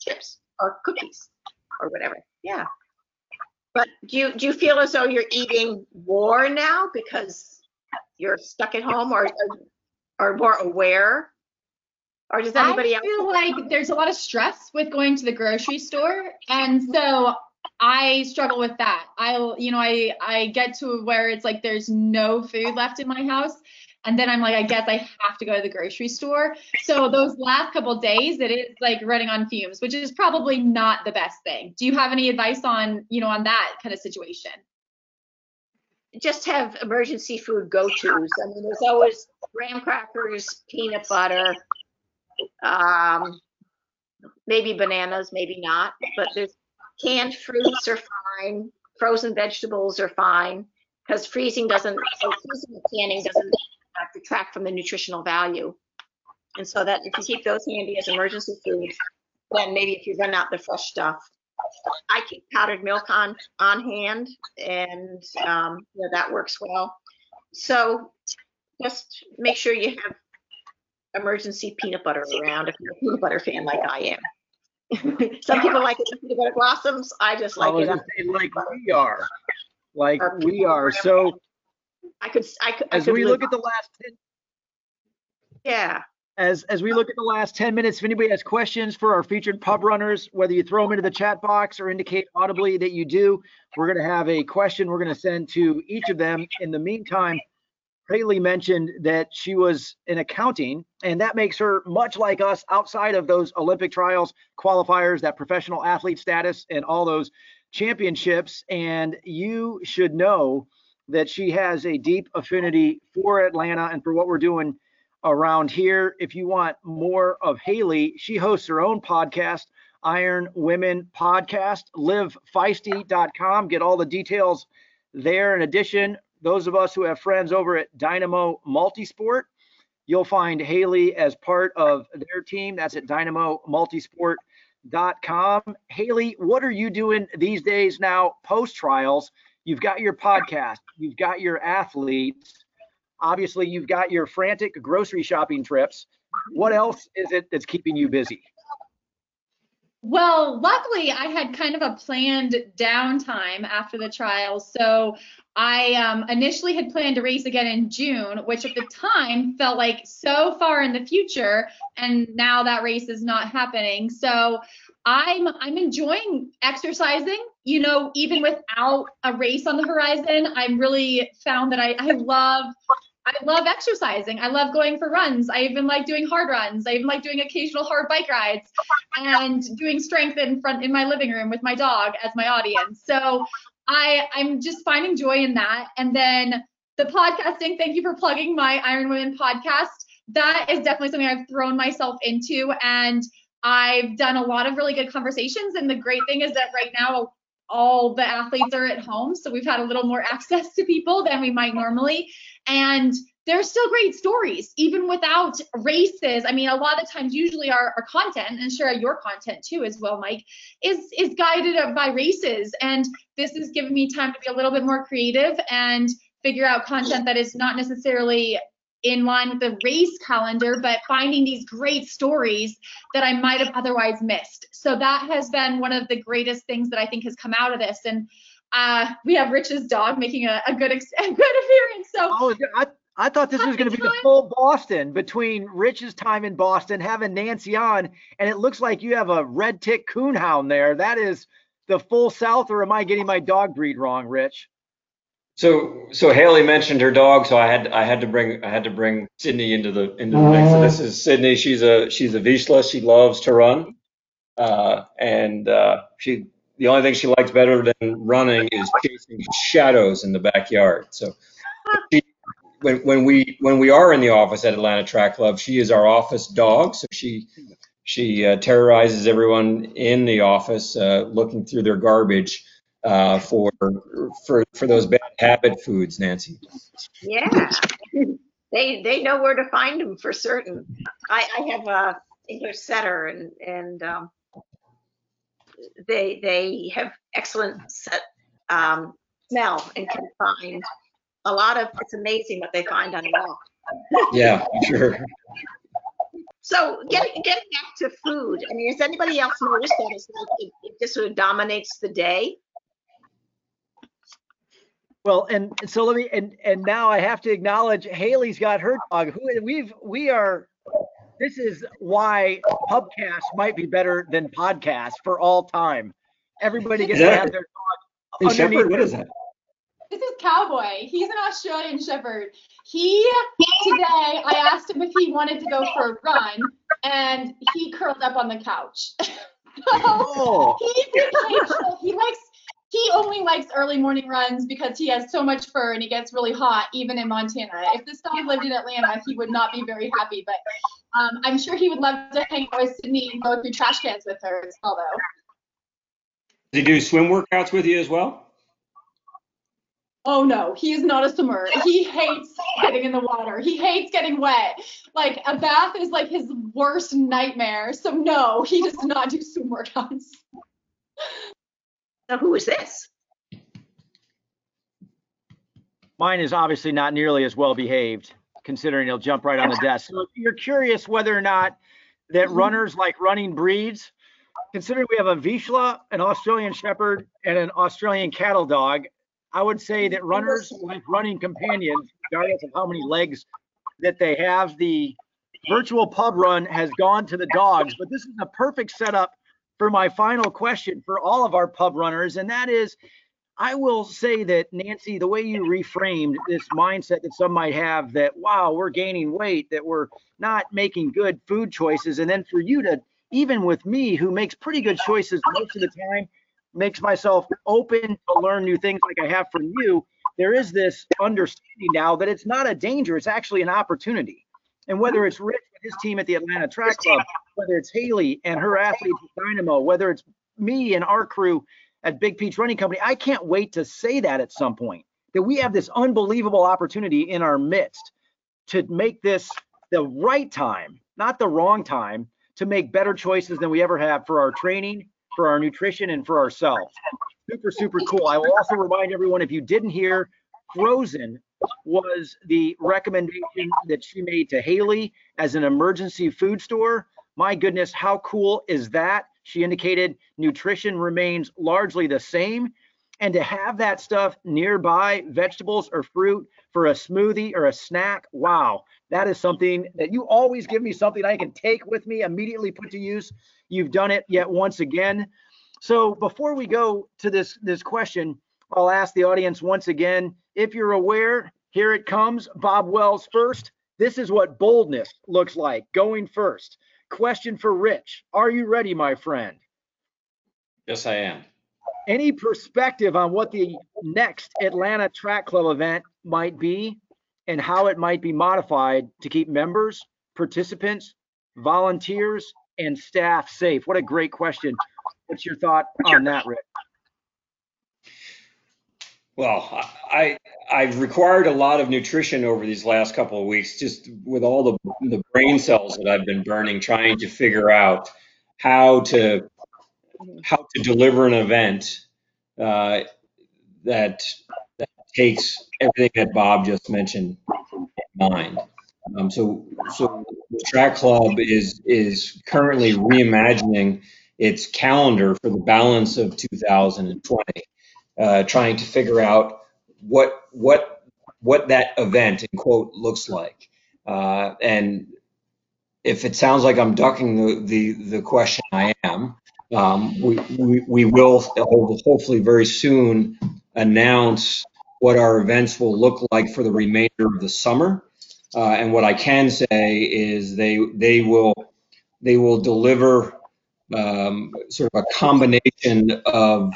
chips or cookies or whatever. Yeah. But do you do you feel as though you're eating more now because you're stuck at home, or or more aware? Or does anybody else? I feel like there's a lot of stress with going to the grocery store, and so I struggle with that. I, you know, I I get to where it's like there's no food left in my house, and then I'm like, I guess I have to go to the grocery store. So those last couple days, it is like running on fumes, which is probably not the best thing. Do you have any advice on, you know, on that kind of situation? Just have emergency food go-tos. I mean, there's always graham crackers, peanut butter, um, maybe bananas, maybe not, but there's canned fruits are fine. Frozen vegetables are fine because freezing doesn't, so freezing and canning doesn't detract from the nutritional value. And so that if you keep those handy as emergency food, then maybe if you run out the fresh stuff, I keep powdered milk on on hand, and um, you know, that works well. So just make sure you have emergency peanut butter around if you're a peanut butter fan like I am. Some people like it with peanut butter blossoms. I just I like was it. say, like we are, like we are. So I could. I could. I as could we look at the last 10, Yeah. as as we look at the last 10 minutes, if anybody has questions for our featured pub runners, whether you throw them into the chat box or indicate audibly that you do, we're going to have a question we're going to send to each of them. In the meantime, Haley mentioned that she was in accounting, and that makes her much like us outside of those Olympic trials qualifiers, that professional athlete status, and all those championships. And you should know that she has a deep affinity for Atlanta and for what we're doing around here. If you want more of Haley, she hosts her own podcast, Iron Women Podcast, livefeisty.com. Get all the details there. In addition, those of us who have friends over at Dynamo Multisport, you'll find Haley as part of their team. That's at dynamomultisport.com. Haley, what are you doing these days now post trials? You've got your podcast, you've got your athletes obviously you've got your frantic grocery shopping trips. What else is it that's keeping you busy? Well, luckily, I had kind of a planned downtime after the trials. So I um, initially had planned to race again in June, which at the time felt like so far in the future, and now that race is not happening. So I'm I'm enjoying exercising. You know, even without a race on the horizon, I'm really found that I, I love I love exercising. I love going for runs. I even like doing hard runs. I even like doing occasional hard bike rides and doing strength in front in my living room with my dog as my audience. So I I'm just finding joy in that. And then the podcasting, thank you for plugging my Iron Women podcast. That is definitely something I've thrown myself into and I've done a lot of really good conversations and the great thing is that right now all the athletes are at home so we've had a little more access to people than we might normally. And there's still great stories even without races. I mean a lot of times usually our, our content and sure your content too as well mike is is guided by races. And this has given me time to be a little bit more creative and figure out content that is not necessarily in line with the race calendar, but finding these great stories that I might have otherwise missed. So that has been one of the greatest things that I think has come out of this. And uh, we have Rich's dog making a, a good ex- a good appearance. So Oh, I, I thought this was going to be the full Boston between Rich's time in Boston, having Nancy on, and it looks like you have a red tick coonhound there. That is the full South, or am I getting my dog breed wrong, Rich? So so Haley mentioned her dog, so I had I had to bring I had to bring Sydney into the into the mix. So this is Sydney. She's a she's a Vizsla. She loves to run, uh, and uh, she the only thing she likes better than running is chasing shadows in the backyard. So she, when when we when we are in the office at Atlanta Track Club, she is our office dog. So she she uh, terrorizes everyone in the office, uh, looking through their garbage uh, for for for those bad habit foods, Nancy. Yeah. they they know where to find them for certain. I, I have a English setter and and um, they they have excellent set, um, smell and can find a lot of. It's amazing what they find on a walk. Yeah, sure. So getting getting back to food. I mean, has anybody else noticed that it's like it, it just sort of dominates the day? Well, and so let me and and now I have to acknowledge Haley's got her dog. Who we've we are. This is why pubcast might be better than podcast for all time. Everybody gets Is to have their Hey, dog Shepherd, underneath what their- is that? This is Cowboy. He's an Australian Shepherd. He today I asked him if he wanted to go for a run, and he curled up on the couch. Oh, He's impatient. He likes. He only likes early morning runs because he has so much fur and he gets really hot, even in Montana. If this dog lived in Atlanta, he would not be very happy. But um, I'm sure he would love to hang out with Sydney and go through trash cans with her as well, though. Does he do swim workouts with you as well? Oh no, he is not a swimmer. He hates getting in the water. He hates getting wet. Like a bath is like his worst nightmare. So no, he does not do swim workouts. So who is this? Mine is obviously not nearly as well behaved, considering he'll jump right on the desk. So if you're curious whether or not that mm-hmm. runners like running breeds, considering we have a Vizsla, an Australian Shepherd, and an Australian Cattle Dog, I would say that runners like running companions, regardless of how many legs that they have. The virtual pub run has gone to the dogs, but this is a perfect setup for my final question for all of our pub runners, and that is I will say that Nancy, the way you reframed this mindset that some might have that wow, we're gaining weight, that we're not making good food choices, and then for you to even with me who makes pretty good choices most of the time, makes myself open to learn new things like I have from you. There is this understanding now that it's not a danger, it's actually an opportunity. And whether it's Rich his team at the Atlanta Track Club, whether it's Haley and her athletes at Dynamo, whether it's me and our crew at Big Peach Running Company, I can't wait to say that at some point that we have this unbelievable opportunity in our midst to make this the right time, not the wrong time, to make better choices than we ever have for our training, for our nutrition, and for ourselves. Super, super cool. I will also remind everyone if you didn't hear, Frozen was the recommendation that she made to Haley as an emergency food store. My goodness, how cool is that? She indicated nutrition remains largely the same. And to have that stuff nearby, vegetables or fruit for a smoothie or a snack, wow, that is something that you always give me something I can take with me, immediately put to use. You've done it yet once again. So before we go to this, this question, I'll ask the audience once again, if you're aware, here it comes, Bob Wells first. This is what boldness looks like, going first. Question for Rich. Are you ready, my friend? Yes, I am. Any perspective on what the next Atlanta Track Club event might be and how it might be modified to keep members, participants, volunteers, and staff safe? What a great question. What's your thought on that, Rich? Well, I I've required a lot of nutrition over these last couple of weeks, just with all the the brain cells that I've been burning, trying to figure out how to how to deliver an event uh, that that takes everything that Bob just mentioned in mind. Um, so so the track club is is currently reimagining its calendar for the balance of 2020 uh, trying to figure out what what what that event in quote looks like. Uh, and if it sounds like I'm ducking the the, the question, I am. Um, we, we, we will hopefully very soon announce what our events will look like for the remainder of the summer. Uh, and what I can say is they they will they will deliver um, sort of a combination of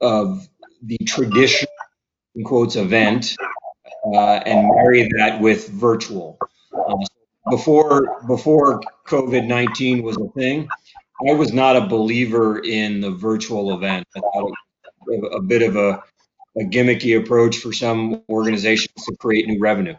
of the traditional in quotes event uh, and marry that with virtual. Uh, before before COVID nineteen was a thing, I was not a believer in the virtual event. I thought was a bit of a, a gimmicky approach for some organizations to create new revenue.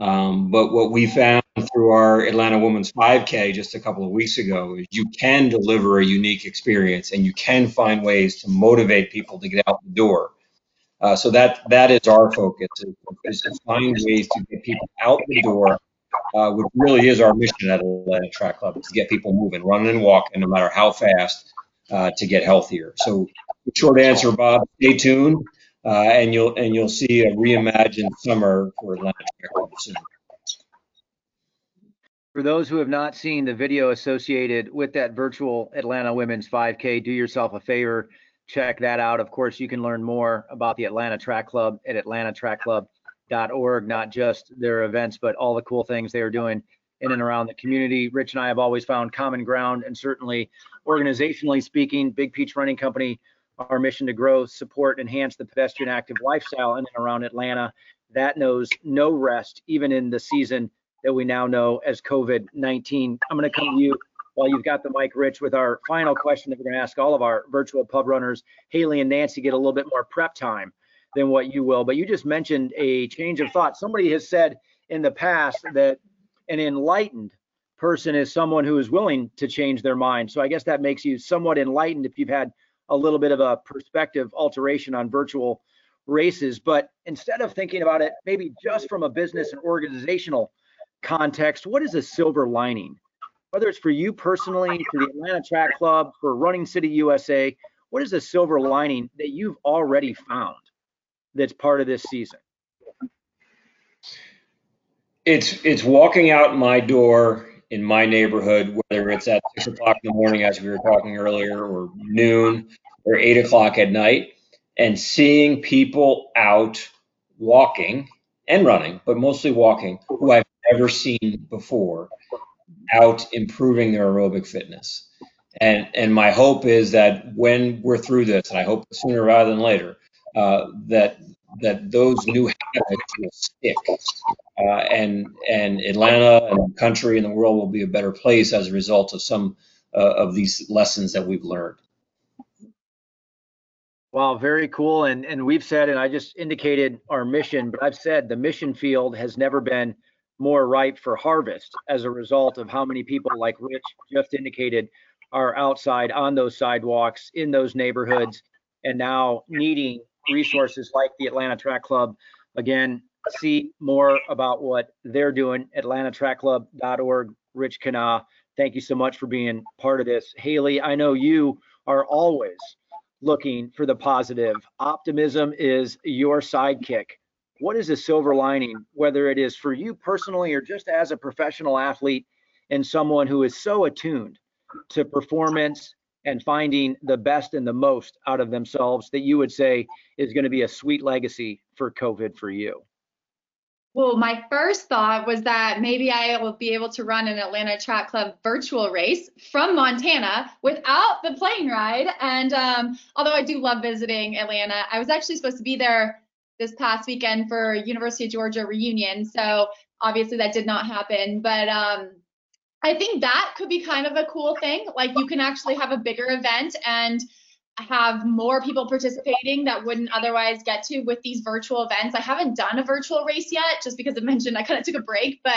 Um, but what we found through our Atlanta Women's 5K just a couple of weeks ago is you can deliver a unique experience and you can find ways to motivate people to get out the door. Uh, so that that is our focus is, to find ways to get people out the door, uh, which really is our mission at Atlanta Track Club to get people moving, running and walking, no matter how fast, uh, to get healthier. So, short answer, Bob. Stay tuned uh, and you'll and you'll see a reimagined summer for Atlanta Track Club soon. For those who have not seen the video associated with that virtual Atlanta Women's 5K, do yourself a favor, check that out. Of course, you can learn more about the Atlanta Track Club at atlantatrackclub.org, not just their events, but all the cool things they are doing in and around the community. Rich and I have always found common ground, and certainly organizationally speaking, Big Peach Running Company our mission to grow, support, enhance the pedestrian active lifestyle in and around Atlanta. That knows no rest, even in the season that we now know as COVID 19. I'm going to come to you while you've got the mic, Rich, with our final question that we're going to ask all of our virtual pub runners. Haley and Nancy get a little bit more prep time. than what you will. But you just mentioned a change of thought. Somebody has said in the past that an enlightened person is someone who is willing to change their mind. So I guess that makes you somewhat enlightened if you've had a little bit of a perspective alteration on virtual races. But instead of thinking about it maybe just from a business and organizational context, what is a silver lining? Whether it's for you personally, for the Atlanta Track Club, for Running City USA, what is a silver lining that you've already found that's part of this season? It's it's walking out my door in my neighborhood, whether it's at six o'clock in the morning, as we were talking earlier, or noon, or eight o'clock at night, and seeing people out walking and running, but mostly walking, who I've never seen before, out improving their aerobic fitness. And and my hope is that when we're through this, and I hope sooner rather than later, uh, that that those new habits will stick, uh, and and Atlanta and the country and the world will be a better place as a result of some uh, of these lessons that we've learned. Wow, very cool. And and we've said, and I just indicated our mission, but I've said the mission field has never been more ripe for harvest as a result of how many people, like Rich just indicated, are outside on those sidewalks in those neighborhoods and now needing resources like the Atlanta Track Club. Again, see more about what they're doing, atlantatrackclub.org. Rich Kenah, thank you so much for being part of this. Haley, I know you are always looking for the positive. Optimism is your sidekick. What is a silver lining, whether it is for you personally or just as a professional athlete and someone who is so attuned to performance and finding the best and the most out of themselves that you would say is going to be a sweet legacy for COVID for you? Well, my first thought was that maybe I will be able to run an Atlanta Track Club virtual race from Montana without the plane ride. And um, although I do love visiting Atlanta, I was actually supposed to be there this past weekend for University of Georgia reunion. So obviously that did not happen. But um, I think that could be kind of a cool thing. Like you can actually have a bigger event and have more people participating that wouldn't otherwise get to with these virtual events. I haven't done a virtual race yet just because I mentioned I kind of took a break, but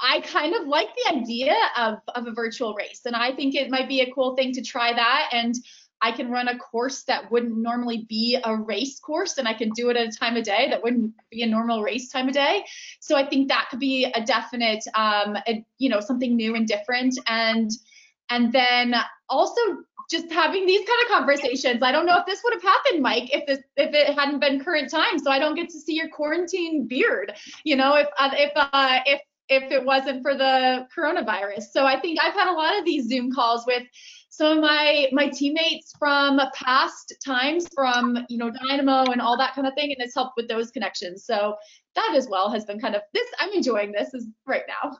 I kind of like the idea of, of a virtual race. And I think it might be a cool thing to try that. And I can run a course that wouldn't normally be a race course and I can do it at a time of day that wouldn't be a normal race time of day. So I think that could be a definite, um, a, you know, something new and different. And, and then also just having these kind of conversations. I don't know if this would have happened, Mike, if this if it hadn't been current time. So I don't get to see your quarantine beard. You know, if uh, if uh, if if it wasn't for the coronavirus. So I think I've had a lot of these Zoom calls with some of my my teammates from past times from you know dynamo and all that kind of thing and it's helped with those connections so that as well has been kind of this i'm enjoying this is right now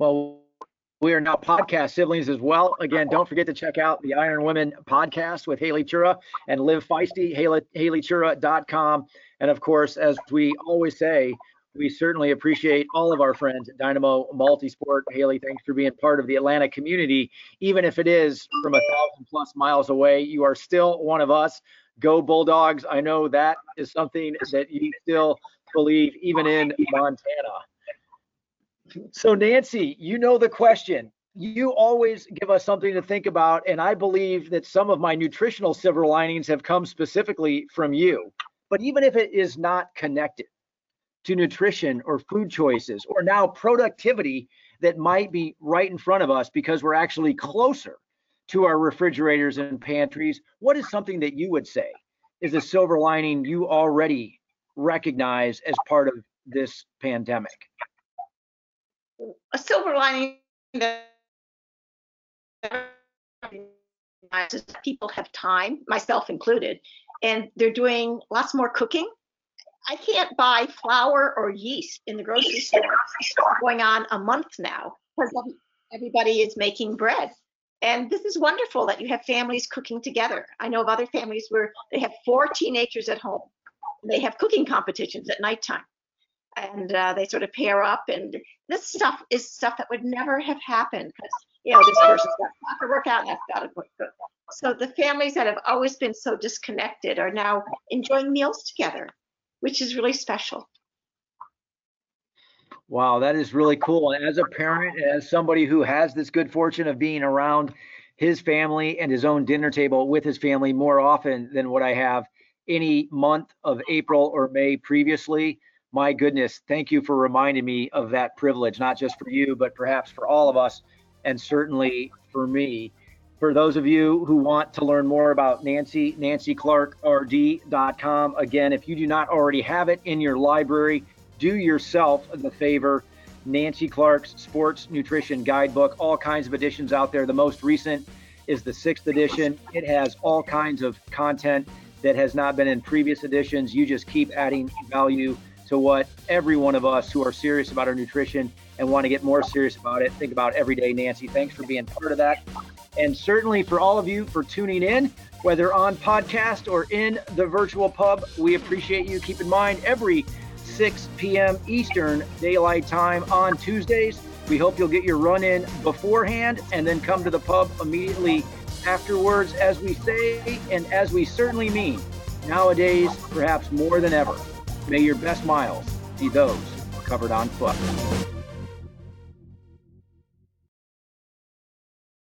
well we are now podcast siblings as well. Again, don't forget to check out the Iron Women podcast with Haley Chura and Live Feisty, Haley, HaleyChura.com. And of course, as we always say, we certainly appreciate all of our friends at Dynamo Multisport. Haley, thanks for being part of the Atlanta community. Even if it is from a thousand plus miles away, you are still one of us. Go Bulldogs. I know that is something that you still believe, even in Montana. So, Nancy, you know the question. You always give us something to think about. And I believe that some of my nutritional silver linings have come specifically from you. But even if it is not connected, to nutrition or food choices or now productivity that might be right in front of us because we're actually closer to our refrigerators and pantries. What is something that you would say is a silver lining you already recognize as part of this pandemic? A silver lining that people have time, myself included, and they're doing lots more cooking I can't buy flour or yeast in the grocery store going on a month now because everybody is making bread. And this is wonderful that you have families cooking together. I know of other families where they have four teenagers at home. They have cooking competitions at nighttime. And uh, they sort of pair up. And this stuff is stuff that would never have happened because, you know, this person's got to work out and that's got to cook. So the families that have always been so disconnected are now enjoying meals together, which is really special. Wow, that is really cool. And as a parent, as somebody who has this good fortune of being around his family and his own dinner table with his family more often than what I have any month of April or May previously, my goodness, thank you for reminding me of that privilege, not just for you, but perhaps for all of us, and certainly for me. For those of you who want to learn more about Nancy, nancyclarkrd.com. Again, if you do not already have it in your library, do yourself the favor. Nancy Clark's Sports Nutrition Guidebook, all kinds of editions out there. The most recent is the sixth edition. It has all kinds of content that has not been in previous editions. You just keep adding value to what every one of us who are serious about our nutrition and want to get more serious about it think about every day. Nancy, thanks for being part of that. And certainly for all of you for tuning in, whether on podcast or in the virtual pub, we appreciate you. Keep in mind, every 6 p.m. Eastern Daylight Time on Tuesdays. We hope you'll get your run in beforehand and then come to the pub immediately afterwards, as we say and as we certainly mean. Nowadays, perhaps more than ever, may your best miles be those covered on foot.